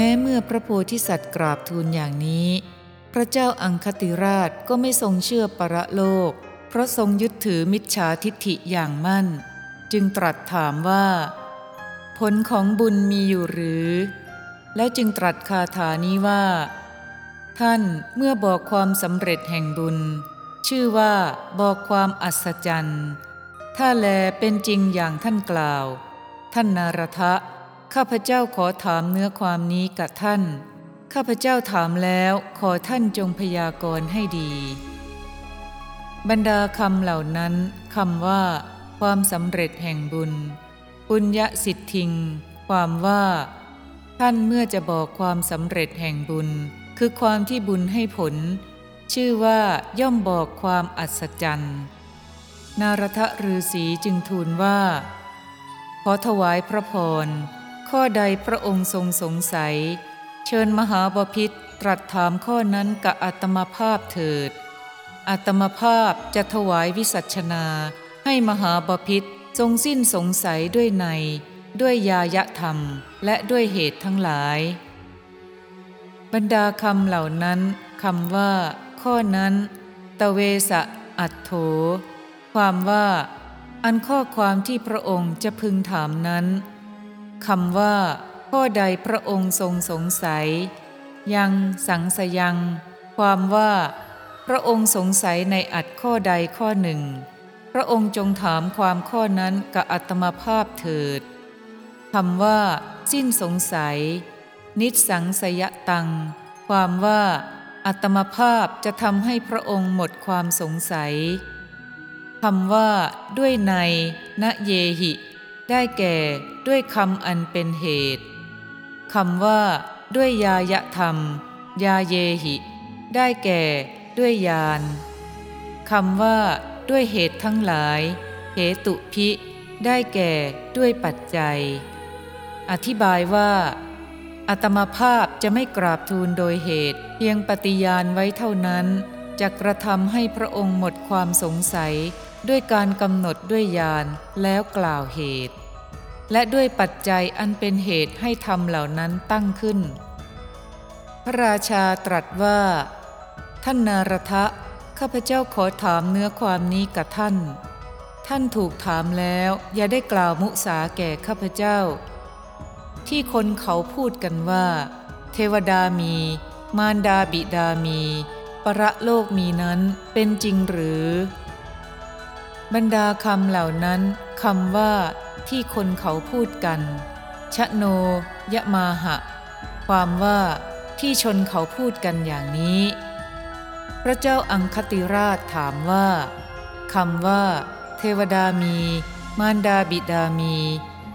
ม้เมื่อพระโพธิสัตว์กราบทูลอย่างนี้ พระเจ้าอังคติราชก็ไม่ทรงเชื่อประโลก เพราะทรงยึดถือมิจฉาทิฏฐิอย่างมั่น จึงตรัสถามว่า ผลของบุญมีอยู่หรือ แล้วจึงตรัสคาถานี้ว่า ท่านเมื่อบอกความสำเร็จแห่งบุญ ชื่อว่าบอกความอัศจรรย์ ถ้าแลเป็นจริงอย่างท่านกล่าว ท่านนารทะ ข้าพเจ้าขอถามเนื้อความนี้กับท่าน ข้าพเจ้าถามแล้วขอท่านจงพยากรณ์ให้ดี บรรดาคำเหล่านั้นคำว่า ความสำเร็จแห่งบุญ ปุญญสิทธิง ความว่า ท่านเมื่อจะบอกความสำเร็จแห่งบุญ คือความที่บุญให้ผล ชื่อว่าย่อมบอกความอัศจรรย์ นารทะฤาษีจึงทูลว่า ขอถวายพระพร ข้อใดพระองค์ทรงสงสัย เชิญมหาบพิษตรัสถามข้อนั้นกับอัตมภาพเถิด อัตมภาพจะถวายวิสัชนา ให้มหาบพิษทรงสิ้นสงสัยด้วยใน ด้วยยายะธรรมและด้วยเหตุทั้งหลาย บรรดาคำเหล่านั้นคำว่า ข้อนั้น ตเวสะอัตโถ ความว่า อันข้อความที่พระองค์จะพึงถามนั้น คำว่า ข้อใดพระองค์ทรงสงสัย ยังสังสยัง ความว่า พระองค์สงสัยในอัดข้อใดข้อหนึ่ง พระองค์จงถามความข้อนั้นกับอัตมภาพเถิดคำว่า สิ้นสงสัย นิสสังสยตัง ความว่าอัตมภาพจะทำให้พระองค์หมดความสงสัยคำว่า ด้วยในณเยหิ ได้แก่ด้วยคำอันเป็นเหตุคำว่า ด้วยยายะธรรม ยาเยหิ ได้แก่ ด้วยยานคำว่า ด้วยเหตุทั้งหลาย เหตุพิ ได้แก่ด้วยปัจจัย อธิบายว่าอัตมาภาพจะไม่กราบทูลโดยเหตุ เพียงปฏิญาณไว้เท่านั้น จะกระทำให้พระองค์หมดความสงสัย ด้วยการกำหนดด้วยญาณแล้วกล่าวเหตุ และด้วยปัจจัยอันเป็นเหตุให้ธรรมเหล่านั้นตั้งขึ้น พระราชาตรัสว่า ท่านนารทะ ข้าพเจ้าขอถามเนื้อความนี้กับท่าน ท่านถูกถามแล้วอย่าได้กล่าวมุสาแก่ข้าพเจ้า ที่คนเขาพูดกันว่า เทวดามี มารดาบิดามี ประโลกมีนั้นเป็นจริงหรือ บรรดาคำเหล่านั้นคำว่า ที่คนเขาพูดกัน ชะโนยะมาหะ ความว่าที่ชนเขาพูดกันอย่างนี้ พระเจ้าอังคติราชถามว่าคำว่า เทวดามี มารดาบิดามี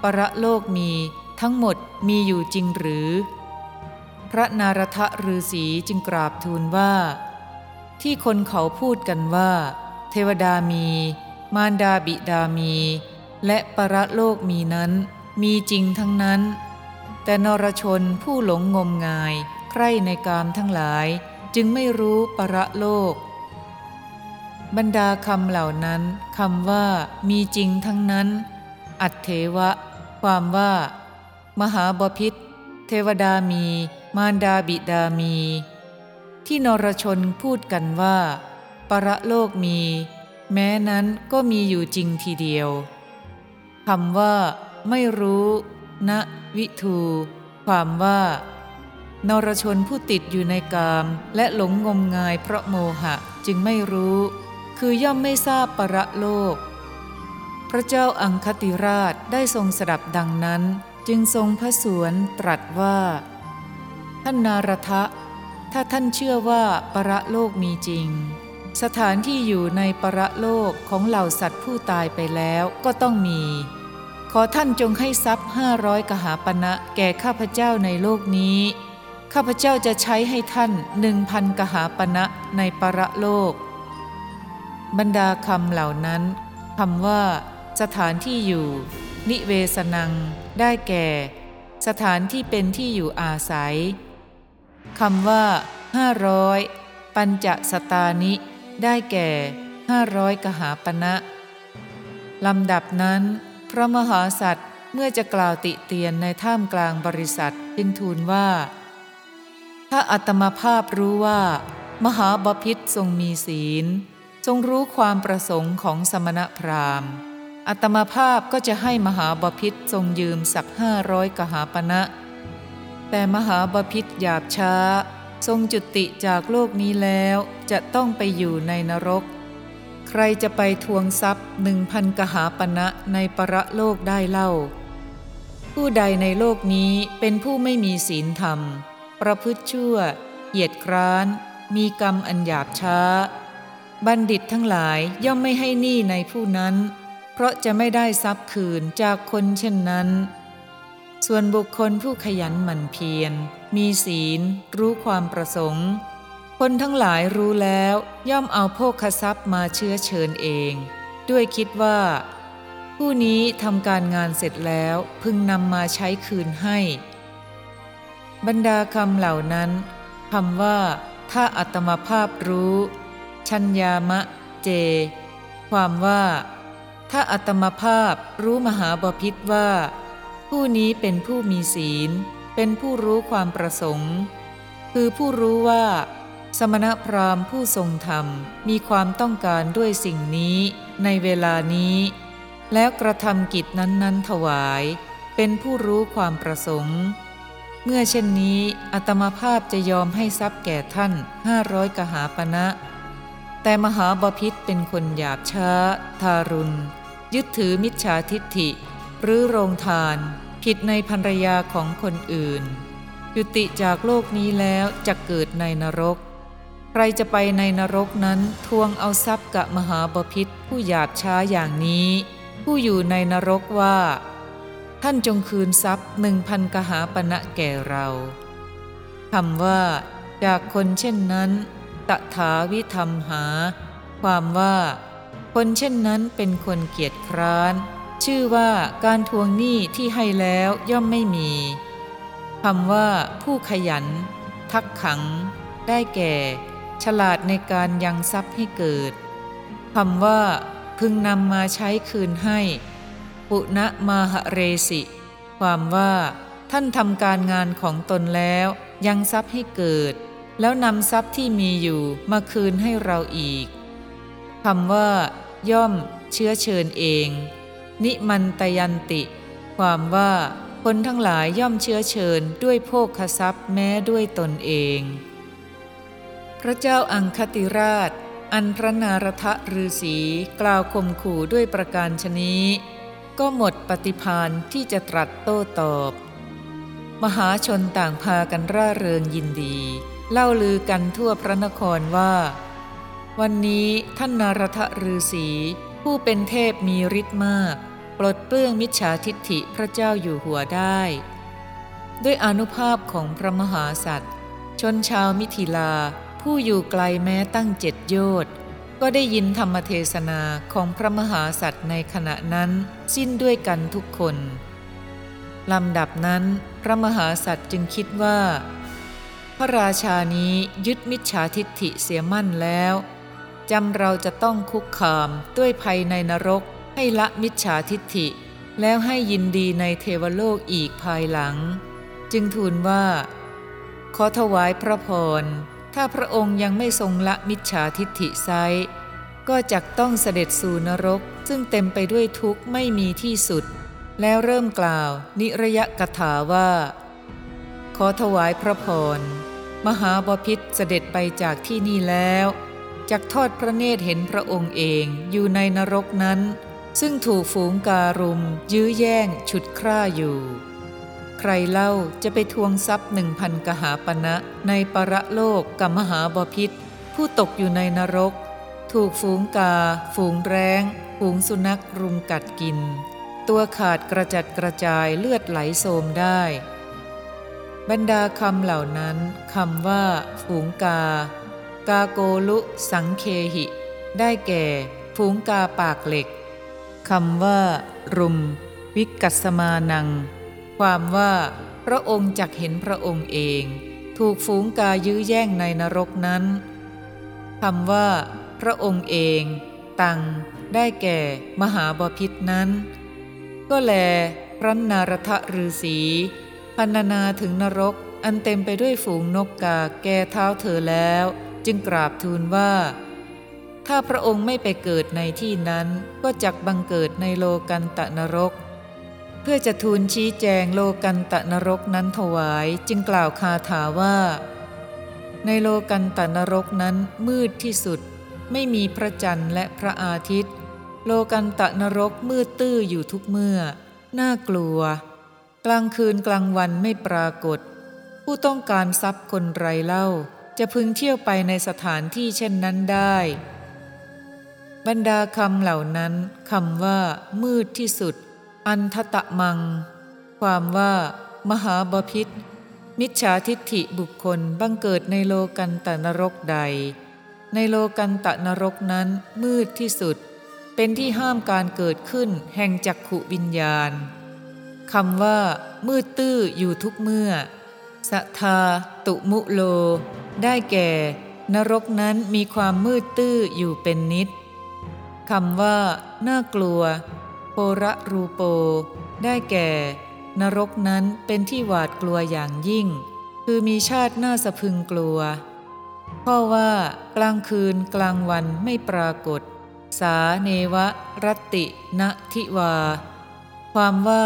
ประโลกมี ทั้งหมดมีอยู่จริงหรือ พระนารทะฤาษีจึงกราบทูลว่า ที่คนเขาพูดกันว่า เทวดามี มารดาบิดามี และประโลกมีนั้น มีจริงทั้งนั้น แต่นรชนผู้หลงงมงายใคร่ในกามทั้งหลาย จึงไม่รู้ประโลก บรรดาคำเหล่านั้นคำว่ามีจริงทั้งนั้น อัตเทวะ ความว่า มหาบพิษเทวดามี มารดาบิดามี ที่นรชนพูดกันว่า ประโลกมี แม้นั้นก็มีอยู่จริงทีเดียว คำว่า ไม่รู้ณวิทู ความว่านรชนผู้ติดอยู่ในกาม และหลงงมงายเพราะโมหะจึงไม่รู้ คือย่อมไม่ทราบประโลก พระเจ้าอังคติราชได้ทรงสดับดังนั้น จึงทรงพระสวนตรัสว่า ท่านนารทะ ถ้าท่านเชื่อว่าประโลกมีจริง สถานที่อยู่ในประโลกของเหล่าสัตว์ผู้ตายไปแล้วก็ต้องมี ขอท่านจงให้ทรัพย์ห้าร้อยกหาปณะแก่ข้าพเจ้าในโลกนี้ ข้าพเจ้าจะใช้ให้ท่านหนึ่งพันกหาปณะในประโลก บรรดาคำเหล่านั้นคำว่า สถานที่อยู่ นิเวสนัง ได้แก่ สถานที่เป็นที่อยู่อาศัยคำว่าห้าร้อยปัญจสตานิ ได้แก่ห้าร้อยกหาปณะลำดับนั้น พระมหาสัตว์เมื่อจะกล่าวติเตียนในท่ามกลางบริษัทจึงทูลว่า ถ้าอัตมาภาพรู้ว่า มหาบพิษทรงมีศีล ทรงรู้ความประสงค์ของสมณพราหมณ์ อัตมาภาพก็จะให้มหาบพิษทรงยืมสักห้าร้อยกหาปณะแต่มหาบพิษหยาบช้า ทรงจุติจากโลกนี้แล้วจะต้องไปอยู่ในนรก ใครจะไปทวงทรัพย์หนึ่งพันกหาปณะในประโลกได้เล่า ผู้ใดในโลกนี้เป็นผู้ไม่มีศีลธรรม ประพฤติชั่ว เหยียดคร้าน มีกรรมอันหยาบช้า บัณฑิตทั้งหลายย่อมไม่ให้หนี้ในผู้นั้น เพราะจะไม่ได้ทรัพย์คืนจากคนเช่นนั้น ส่วนบุคคลผู้ขยันหมั่นเพียร มีศีล รู้ความประสงค์ คนทั้งหลายรู้แล้วย่อมเอาโภคทรัพย์มาเชื้อเชิญเอง ด้วยคิดว่า ผู้นี้ทำการงานเสร็จแล้วพึงนำมาใช้คืนให้ บรรดาคำเหล่านั้นคำว่า ถ้าอัตมาภาพรู้ ชัญญามะเจ ความว่า ถ้าอัตมาภาพรู้มหาบพิษว่า ผู้นี้เป็นผู้มีศีล เป็นผู้รู้ความประสงค์ คือผู้รู้ว่า สมณพราหมณ์ผู้ทรงธรรมมีความต้องการด้วยสิ่งนี้ในเวลานี้ แล้วกระทำกิจนั้นๆถวาย เป็นผู้รู้ความประสงค์ เมื่อเช่นนี้อัตมาภาพจะยอมให้ทรัพย์แก่ท่านห้าร้อยกหาปณะแต่มหาบพิษเป็นคนหยาบช้า ทารุณ ยึดถือมิจฉาทิฏฐิ หรือโรงทาน ผิดในภรรยาของคนอื่นยุติจากโลกนี้แล้วจะเกิดในนรก ใครจะไปในนรกนั้นทวงเอาทรัพย์กะมหาบพิษผู้หยาบช้าอย่างนี้ ผู้อยู่ในนรกว่า ท่านจงคืนทรัพย์หนึ่งพันกหาปณะแก่เราคำว่า จากคนเช่นนั้น ตถาวิธรรมหา ความว่า คนเช่นนั้นเป็นคนเกียจคร้าน ชื่อว่าการทวงหนี้ที่ให้แล้วย่อมไม่มีคำว่า ผู้ขยัน ทักขัง ได้แก่ ฉลาดในการยังทรัพย์ให้เกิดคำว่า พึงนำมาใช้คืนให้ ปุณะมาหเรสิ ความว่า ท่านทำการงานของตนแล้ว ยังทรัพย์ให้เกิด แล้วนำทรัพย์ที่มีอยู่มาคืนให้เราอีกคำว่า ย่อม เชื้อเชิญเอง นิมันตยันติ ความว่าคนทั้งหลายย่อมเชื้อเชิญด้วยโภคทรัพย์แม้ด้วยตนเอง พระเจ้าอังคติราช อันพระนารทฤาษีกล่าวข่มขู่ด้วยประการชนี้ ก็หมดปฏิพานที่จะตรัสโต้ตอบ มหาชนต่างพากันร่าเริงยินดี เล่าลือกันทั่วพระนครว่า วันนี้ท่านนารทฤาษีผู้เป็นเทพมีฤทธิ์มาก ปลดเปลื้องมิจฉาทิฏฐิพระเจ้าอยู่หัวได้ ด้วยอนุภาพของพระมหาสัตว์ชนชาวมิถิลาผู้อยู่ไกลแม้ตั้งเจ็ดโยชน์ก็ได้ยินธรรมเทศนาของพระมหาสัตว์ในขณะนั้นสิ้นด้วยกันทุกคนลำดับนั้นพระมหาสัตว์จึงคิดว่า พระราชานี้ยึดมิจฉาทิฏฐิเสียมั่นแล้วจำเราจะต้องคุกคามด้วยภัยในนรก ให้ละมิจฉาทิฏฐิ แล้วให้ยินดีในเทวโลกอีกภายหลัง จึงทูลว่า ขอถวายพระพร ถ้าพระองค์ยังไม่ทรงละมิจฉาทิฏฐิไซก็จักต้องเสด็จสู่นรก ซึ่งเต็มไปด้วยทุกข์ไม่มีที่สุด แล้วเริ่มกล่าว นิระยะกถาว่า ขอถวายพระพร มหาบพิษเสด็จไปจากที่นี่แล้วจักทอดพระเนตรเห็นพระองค์เองอยู่ในนรกนั้น ซึ่งถูกฝูงการุม ยื้อแย่งฉุดคร่าอยู่ ใครเล่าจะไปทวงทรัพย์หนึ่งพันกหาปณะในประโลกกับมหาบพิษ ผู้ตกอยู่ในนรก ถูกฝูงกา ฝูงแร้ง ฝูงสุนัขรุมกัดกิน ตัวขาดกระจัดกระจายเลือดไหลโสมได้ บรรดาคำเหล่านั้นคำว่า ฝูงกา กาโกลุสังเคหิ ได้แก่ ฝูงกาปากเหล็ก คำว่า รุม วิกัสมานัง ความว่า พระองค์จักเห็นพระองค์เอง ถูกฝูงกายื้อแย่งในนรกนั้นคำว่า พระองค์เอง ตัง ได้แก่ มหาบพิษนั้น ก็แล พระนารทะฤาษีพันนาถึงนรกอันเต็มไปด้วยฝูงนกกาแก่เท้าเธอแล้ว จึงกราบทูลว่า ถ้าพระองค์ไม่ไปเกิดในที่นั้นก็จักบังเกิดในโลกันตะนรก เพื่อจะทูลชี้แจงโลกันตะนรกนั้นถวายจึงกล่าวคาถาว่า ในโลกันตะนรกนั้นมืดที่สุด ไม่มีพระจันทร์และพระอาทิตย์ โลกันตะนรกมืดตื้ออยู่ทุกเมื่อ น่ากลัว กลางคืนกลางวันไม่ปรากฏ ผู้ต้องการทรัพย์คนไรเล่า จะพึงเที่ยวไปในสถานที่เช่นนั้นได้ บรรดาคำเหล่านั้นคำว่า มืดที่สุด อันทตะมัง ความว่า มหาบพิษ มิจฉาทิฏฐิบุคคลบังเกิดในโลกันตะนรกใด ในโลกันตะนรกนั้น มืดที่สุด เป็นที่ห้ามการเกิดขึ้นแห่งจักขุวิญญาณคำว่า มืดตื้ออยู่ทุกเมื่อสัทธาตุมุโล ได้แก่ นรกนั้นมีความมืดตื้ออยู่เป็นนิด คำว่า น่ากลัวโประรูโป ได้แก่ นรกนั้นเป็นที่หวาดกลัวอย่างยิ่ง คือมีชาติน่าสะพึงกลัวเพราะว่า กลางคืนกลางวันไม่ปรากฏ สาเนวะรตติณทิวา ความว่า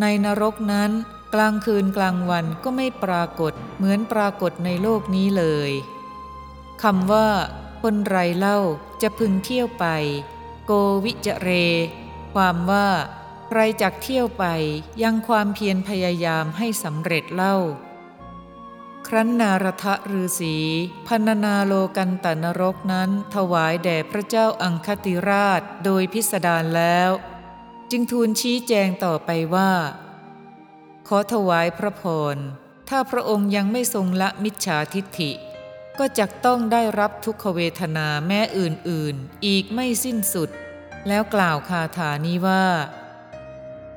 ในนรกนั้น กลางคืนกลางวันก็ไม่ปรากฏ เหมือนปรากฏในโลกนี้เลยคำว่า คนไรเล่า จะพึงเที่ยวไป โกวิจเร ความว่า ใครจักเที่ยวไปยังความเพียรพยายามให้สำเร็จเล่า ครั้นนารทะฤาษีพันนาโลกันตนรกนั้นถวายแด่พระเจ้าอังคติราชโดยพิสดารแล้ว จึงทูลชี้แจงต่อไปว่า ขอถวายพระพรถ้าพระองค์ยังไม่ทรงละมิจฉาทิฏฐิ ก็จักต้องได้รับทุกขเวทนาแม้อื่นๆ อีกไม่สิ้นสุด แล้วกล่าวคาถานี้ว่า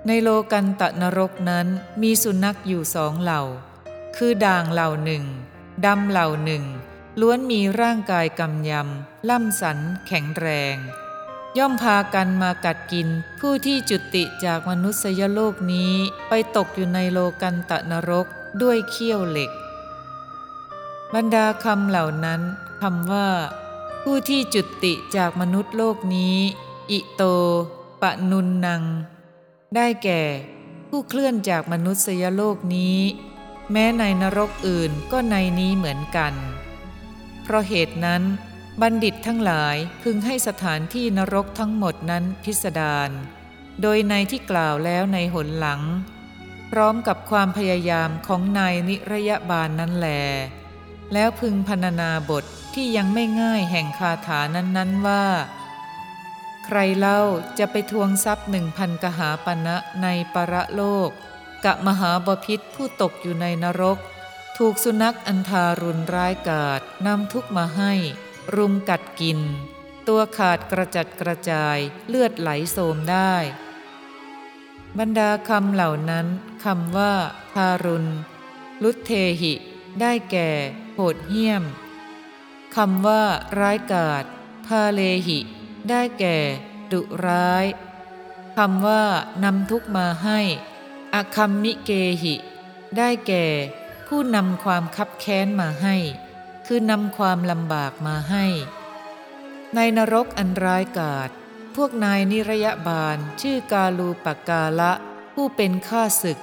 ในโลกันตะนรกนั้นมีสุนัขอยู่สองเหล่า คือด่างเหล่าหนึ่งดำเหล่าหนึ่ง ล้วนมีร่างกายกำยำ ล่ำสัน แข็งแรง ย่อมพากันมากัดกิน ผู้ที่จุติจากมนุษยโลกนี้ไปตกอยู่ในโลกันตะนรกด้วยเขี้ยวเหล็ก บรรดาคำเหล่านั้นคำว่า ผู้ที่จุติจากมนุษย์โลกนี้ อิโต ปะนุนนัง ได้แก่ ผู้เคลื่อนจากมนุษยโลกนี้ แม้ในนรกอื่นก็ในนี้เหมือนกัน เพราะเหตุนั้น บัณฑิตทั้งหลายพึงให้สถานที่นรกทั้งหมดนั้นพิสดารโดยในที่กล่าวแล้วในหนหลัง พร้อมกับความพยายามของนายนิรยบาลนนั้นแหล แล้วพึงพรรณนาบทที่ยังไม่ง่ายแห่งคาถานั้นๆว่า ใครเล่าจะไปทวงทรัพย์หนึ่งพันกหาปณะในประโลกกะมหาบพิษผู้ตกอยู่ในนรก ถูกสุนัขอันทารุณร้ายกาจนำทุกมาให้ รุมกัดกิน ตัวขาดกระจัดกระจายเลือดไหลโสมได้ บรรดาคำเหล่านั้นคำว่า ทารุณ ลุเทหิ ได้แก่ หดเหี้ยมคำว่า ร้ายกาจพาเลหิ ได้แก่ ดุร้ายคำว่านำทุกมาให้อคัมมิเกหิ ได้แก่ ผู้นำความคับแค้นมาให้ คือนำความลำบากมาให้ ในนรกอันร้ายกาจพวกนายนิรยบาลชื่อกาลูปกาละ ผู้เป็นข้าศึก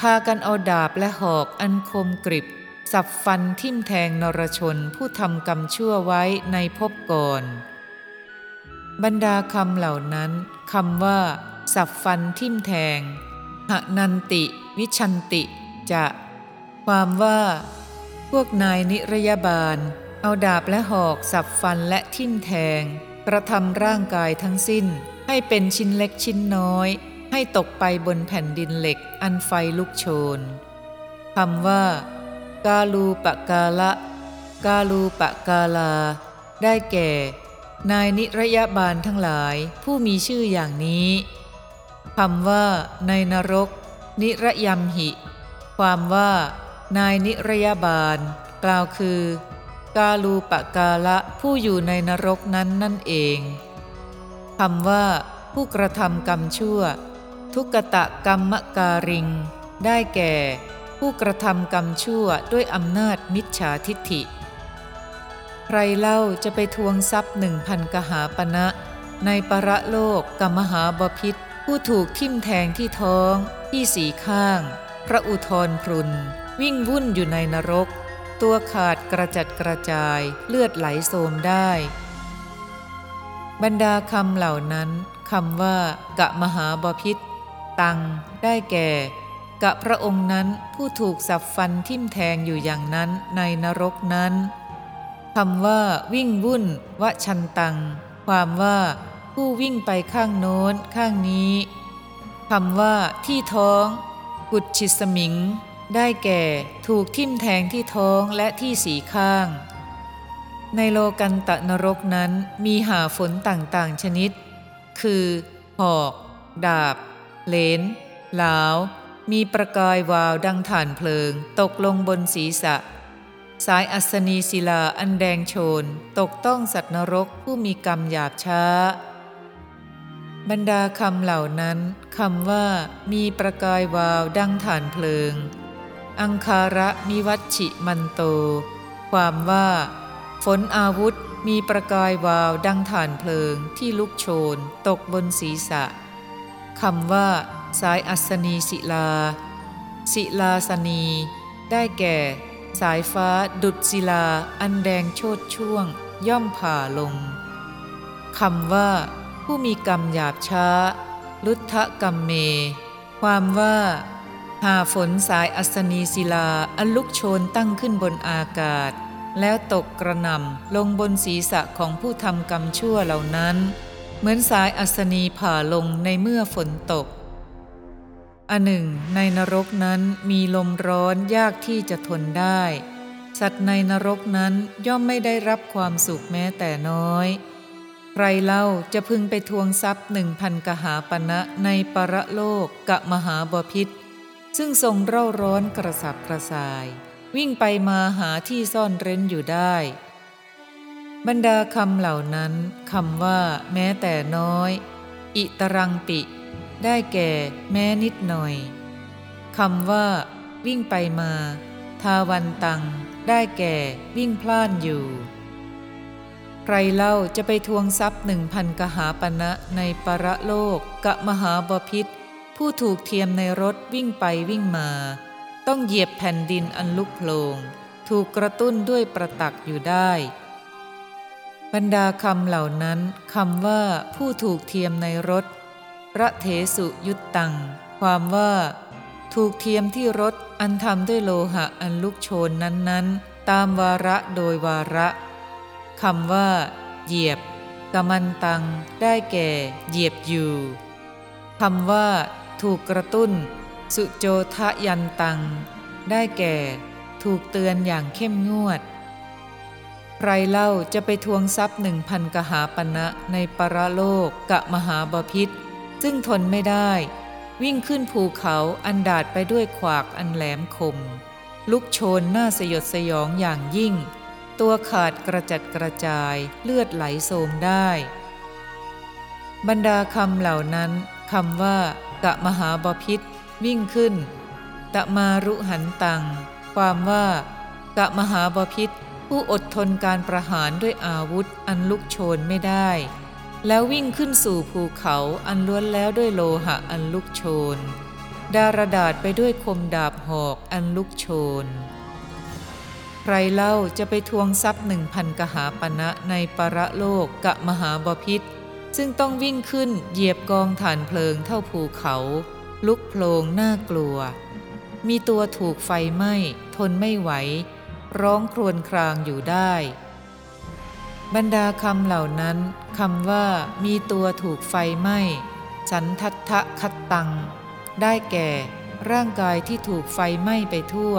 พากันเอาดาบและหอกอันคมกริบ สับฟันทิ่มแทงนรชนผู้ทำกรรมชั่วไว้ในภพก่อน บรรดาคำเหล่านั้นคำว่า สับฟันทิ่มแทงหนันติ วิชันติ จะ ความว่า พวกนายนิรยบาล เอาดาบและหอกสับฟันและทิ่มแทง กระทำร่างกายทั้งสิ้น ให้เป็นชิ้นเล็กชิ้นน้อย ให้ตกไปบนแผ่นดินเหล็กอันไฟลุกโชนคำว่า กาลูปกาละ กาลูปกาลา ได้แก่ นายนิรยบาลทั้งหลายผู้มีชื่ออย่างนี้คำว่า ในนรก นิรยมหิ ความว่า นายนิรยบาล กล่าวคือ กาลูปกาละผู้อยู่ในนรกนั้นนั่นเองคำว่า ผู้กระทำกรรมชั่ว ทุกตะกรรมการิง ได้แก่ ผู้กระทำกรรมชั่วด้วยอำนาจมิจฉาทิฏฐิ ใครเล่าจะไปทวงทรัพย์หนึ่งพันกหาปณะในประโลกกมหาบพิษ ผู้ถูกทิ่มแทงที่ท้อง ที่สีข้าง พระอุทธรพรุน วิ่งวุ่นอยู่ในนรก ตัวขาดกระจัดกระจายเลือดไหลโสมได้ บรรดาคำเหล่านั้นคำว่ากะมหาบพิษ ตังได้แก่ กะพระองค์นั้นผู้ถูกสับฟันทิ่มแทงอยู่อย่างนั้นในนรกนั้นคำว่าวิ่งวุ่นวชันตัง ความว่า ผู้วิ่งไปข้างโน้นข้างนี้คำว่า ที่ท้อง กุดชิสมิง ได้แก่ถูกทิ่มแทงที่ท้องและที่สีข้าง ในโลกันตะนรกนั้นมีหาฝนต่างๆชนิด คือ หอก ดาบ เลนหลาว มีประกายวาวดังฐานเพลิง ตกลงบนศีรษะ สายอัศนีศิลาอันแดงโชน ตกต้องสัตว์นรกผู้มีกรรมหยาบช้า บรรดาคำเหล่านั้นคำว่า มีประกายวาวดังฐานเพลิง อังคาระมิวัชชิมันโต ความว่า ฝนอาวุธมีประกายวาวดังฐานเพลิงที่ลุกโชน ตกบนศีรษะคำว่า สายอัศนีศิลา ศิลาสนี ได้แก่ สายฟ้าดุดศิลาอันแดงโชดช่วง ย่อมผ่าลงคำว่า ผู้มีกรรมหยาบช้า ลุทธกรรมเม ความว่า หาฝนสายอัศนีศิลาอันลุกโชนตั้งขึ้นบนอากาศ แล้วตกกระหน่ำลงบนศีรษะของผู้ทำกรรมชั่วเหล่านั้น เหมือนสายอัศนีผ่าลงในเมื่อฝนตก อันหนึ่ง ในนรกนั้นมีลมร้อนยากที่จะทนได้ สัตว์ในนรกนั้นย่อมไม่ได้รับความสุขแม้แต่น้อย ใครเล่าจะพึงไปทวงทรัพย์หนึ่งพันกหาปณะในปรโลกกะมหาบพิษ ซึ่งทรงเร่าร้อนกระสับกระส่าย วิ่งไปมาหาที่ซ่อนเร้นอยู่ได้บรรดาคำเหล่านั้นคำว่า แม้แต่น้อย อิตรังปิ ได้แก่แม้นิดหน่อยคำว่า วิ่งไปมา ทาวันตัง ได้แก่วิ่งพล่านอยู่ ใครเล่าจะไปทวงทรัพย์หนึ่งพันกหาปณะในปรโลกกะมหาบพิษ ผู้ถูกเทียมในรถวิ่งไปวิ่งมา ต้องเหยียบแผ่นดินอันลุกโผลงถูกกระตุ้นด้วยประตักอยู่ได้ บรรดาคำเหล่านั้นคำว่าผู้ถูกเทียมในรถ พระเถสุยุตตัง ความว่า ถูกเทียมที่รถอันทำด้วยโลหะอันลุกโชนนั้นๆ ตามวาระโดยวาระคำว่า เหยียบกมันตัง ได้แก่ เหยียบอยู่คำว่า ถูกกระตุ้น สุโจทะยันตัง ได้แก่ ถูกเตือนอย่างเข้มงวด ใครเล่าจะไปทวงทรัพย์หนึ่งพันกหาปณะในปรโลกกะมหาบพิษ ซึ่งทนไม่ได้ วิ่งขึ้นภูเขาอันดาดไปด้วยขวากอันแหลมคม ลุกโชนหน้าสยดสยองอย่างยิ่ง ตัวขาดกระจัดกระจายเลือดไหลโสมได้ บรรดาคำเหล่านั้นคำว่ากะมหาบพิษวิ่งขึ้น ตะมารุหันตัง ความว่ากะมหาบพิษผู้อดทนการประหารด้วยอาวุธอันลุกโชนไม่ได้ แล้ววิ่งขึ้นสู่ภูเขาอันล้วนแล้วด้วยโลหะอันลุกโชน ดารดาษไปด้วยคมดาบหอกอันลุกโชน ใครเล่าจะไปทวงทรัพย์หนึ่งพันกหาปณะในปรโลกกะมหาบพิษ ซึ่งต้องวิ่งขึ้นเหยียบกองฐานเพลิงเท่าภูเขา ลุกโพลงน่ากลัว มีตัวถูกไฟไหม้ทนไม่ไหว ร้องครวญครางอยู่ได้ บรรดาคำเหล่านั้นคำว่ามีตัวถูกไฟไหม้สันทัตทะคัตตัง ได้แก่ ร่างกายที่ถูกไฟไหม้ไปทั่ว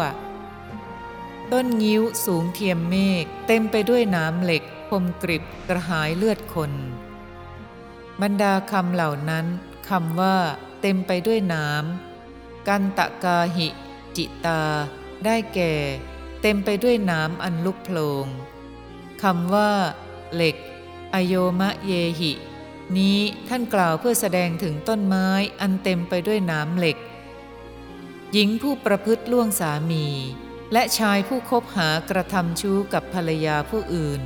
ต้นงิ้วสูงเทียมเมฆเต็มไปด้วยน้ำเหล็กคมกริบกระหายเลือดคน บรรดาคำเหล่านั้นคำว่า เต็มไปด้วยน้ำกันตะกาหิ จิตา ได้แก่ เต็มไปด้วยน้ำอันลุกโพลงคำว่า เหล็ก อโยมะเยหิ นี้ท่านกล่าวเพื่อแสดงถึงต้นไม้อันเต็มไปด้วยน้ำเหล็ก หญิงผู้ประพฤติล่วงสามี และชายผู้คบหากระทำชู้กับภรรยาผู้อื่น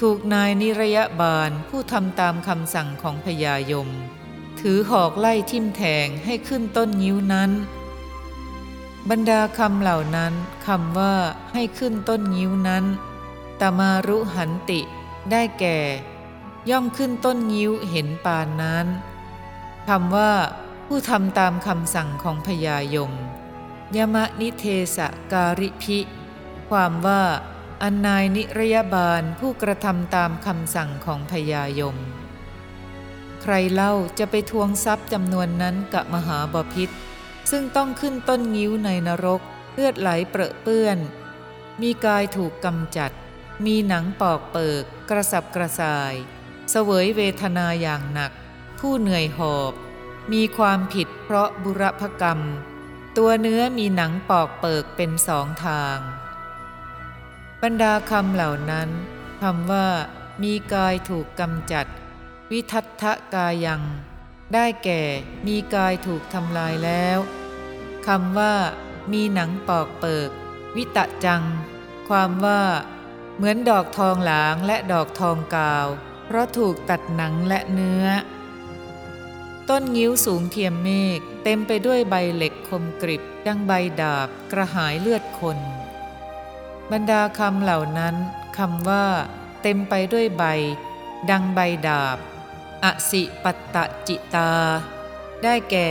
ถูกนายนิรยบาลผู้ทำตามคำสั่งของพญายม ถือหอกไล่ทิ่มแทงให้ขึ้นต้นนิ้วนั้นบรรดาคำเหล่านั้นคำว่าให้ขึ้นต้นนิ้วนั้น ตมารุหันติ ได้แก่ ย่อมขึ้นต้นงิ้วเห็นปานนั้นคำว่า ผู้ทำตามคำสั่งของพญายม ยมะนิเทสการิพิ ความว่าอันนายนิรยบาลผู้กระทำตามคำสั่งของพญายม ใครเล่าจะไปทวงทรัพย์จำนวนนั้นกับมหาบพิษ ซึ่งต้องขึ้นต้นงิ้วในนรก เลือดไหลเปรอะเปื้อน มีกายถูกกำจัด มีหนังปอกเปิก กระสับกระส่าย เสวยเวทนาอย่างหนัก ผู้เหนื่อยหอบ มีความผิดเพราะบุรพกรรม ตัวเนื้อมีหนังปอกเปิกเป็นสองทาง บรรดาคำเหล่านั้นคำว่า มีกายถูกกำจัด วิทัตทะกายัง ได้แก่มีกายถูกทำลายแล้วคำว่า มีหนังปอกเปิก วิตะจัง ความว่า เหมือนดอกทองหลางและดอกทองกาว เพราะถูกตัดหนังและเนื้อ ต้นงิ้วสูงเทียมเมฆเต็มไปด้วยใบเหล็กคมกริบดังใบดาบกระหายเลือดคน บรรดาคำเหล่านั้นคำว่า เต็มไปด้วยใบ ดังใบดาบ อสิปัตตจิตา ได้แก่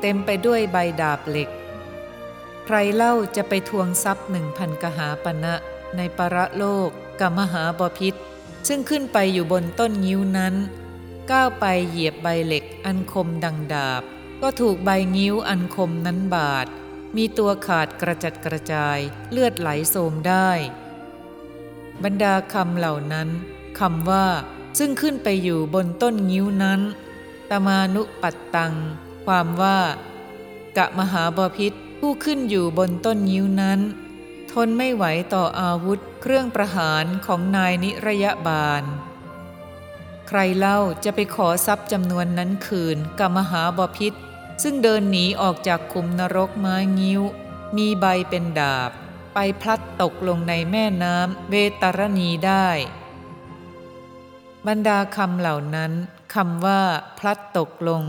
เต็มไปด้วยใบดาบเหล็ก ใครเล่าจะไปทวงทรัพย์หนึ่งพันกหาปณะ ในปรโลกกับมหาบพิษ ซึ่งขึ้นไปอยู่บนต้นงิ้วนั้น ก้าวไปเหยียบใบเหล็กอันคมดังดาบ ก็ถูกใบงิ้วอันคมนั้นบาด มีตัวขาดกระจัดกระจายเลือดไหลโสมได้ บรรดาคำเหล่านั้นคำว่า ซึ่งขึ้นไปอยู่บนต้นงิ้วนั้น ตมานุปัตตัง ความว่ากะมหาบพิษผู้ขึ้นอยู่บนต้นงิ้วนั้น ทนไม่ไหวต่ออาวุธเครื่องประหารของนายนิรยบาล ใครเล่าจะไปขอทรัพย์จำนวนนั้นคืนกับมหาบพิษ ซึ่งเดินหนีออกจากคุมนรกม้งิ้ว มีใบเป็นดาบ ไปพลัดตกลงในแม่น้ำเวตรณีได้ บรรดาคำเหล่านั้นคำว่า พลัดตกลง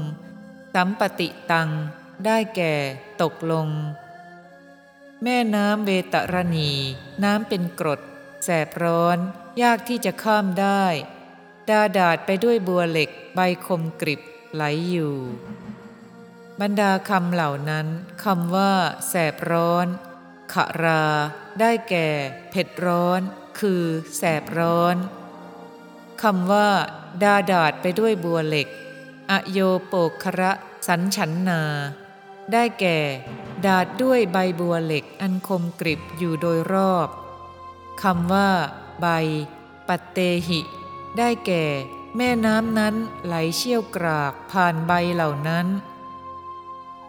สัมปติตัง ได้แก่ ตกลง แม่น้ำเวตรณี น้ำเป็นกรด แสบร้อน ยากที่จะข้ามได้ ดาดาดไปด้วยบัวเหล็กใบคมกริบไหลอยู่ บรรดาคำเหล่านั้นคำว่า แสบร้อน ขรา ได้แก่ เผ็ดร้อน คือแสบร้อนคำว่า ดาดาดไปด้วยบัวเหล็ก อโยโปคระสันฉันนา ได้แก่ ดาดด้วยใบบัวเหล็กอันคมกริบอยู่โดยรอบคำว่า ใบ ปัตเตหิ ได้แก่ แม่น้ำนั้นไหลเชี่ยวกรากผ่านใบเหล่านั้น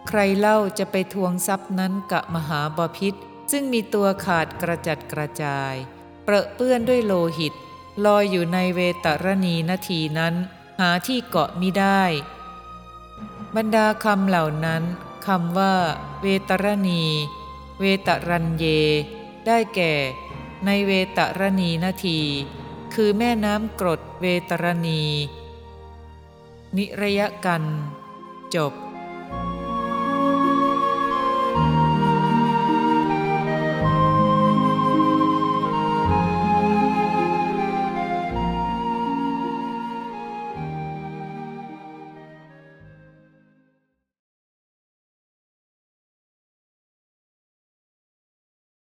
ใครเล่าจะไปทวงทรัพย์นั้นกับมหาบาพิษ ซึ่งมีตัวขาดกระจัดกระจาย เปรอะเปื้อนด้วยโลหิต ลอยอยู่ในเวตรณีนาทีนั้น หาที่เกาะมิได้ บรรดาคำเหล่านั้น คำว่า เวตรณี เวตรัญเย ได้แก่ ในเวตรณีนาที คือแม่น้ำกรดเวตรณี นิระยะกัน จบ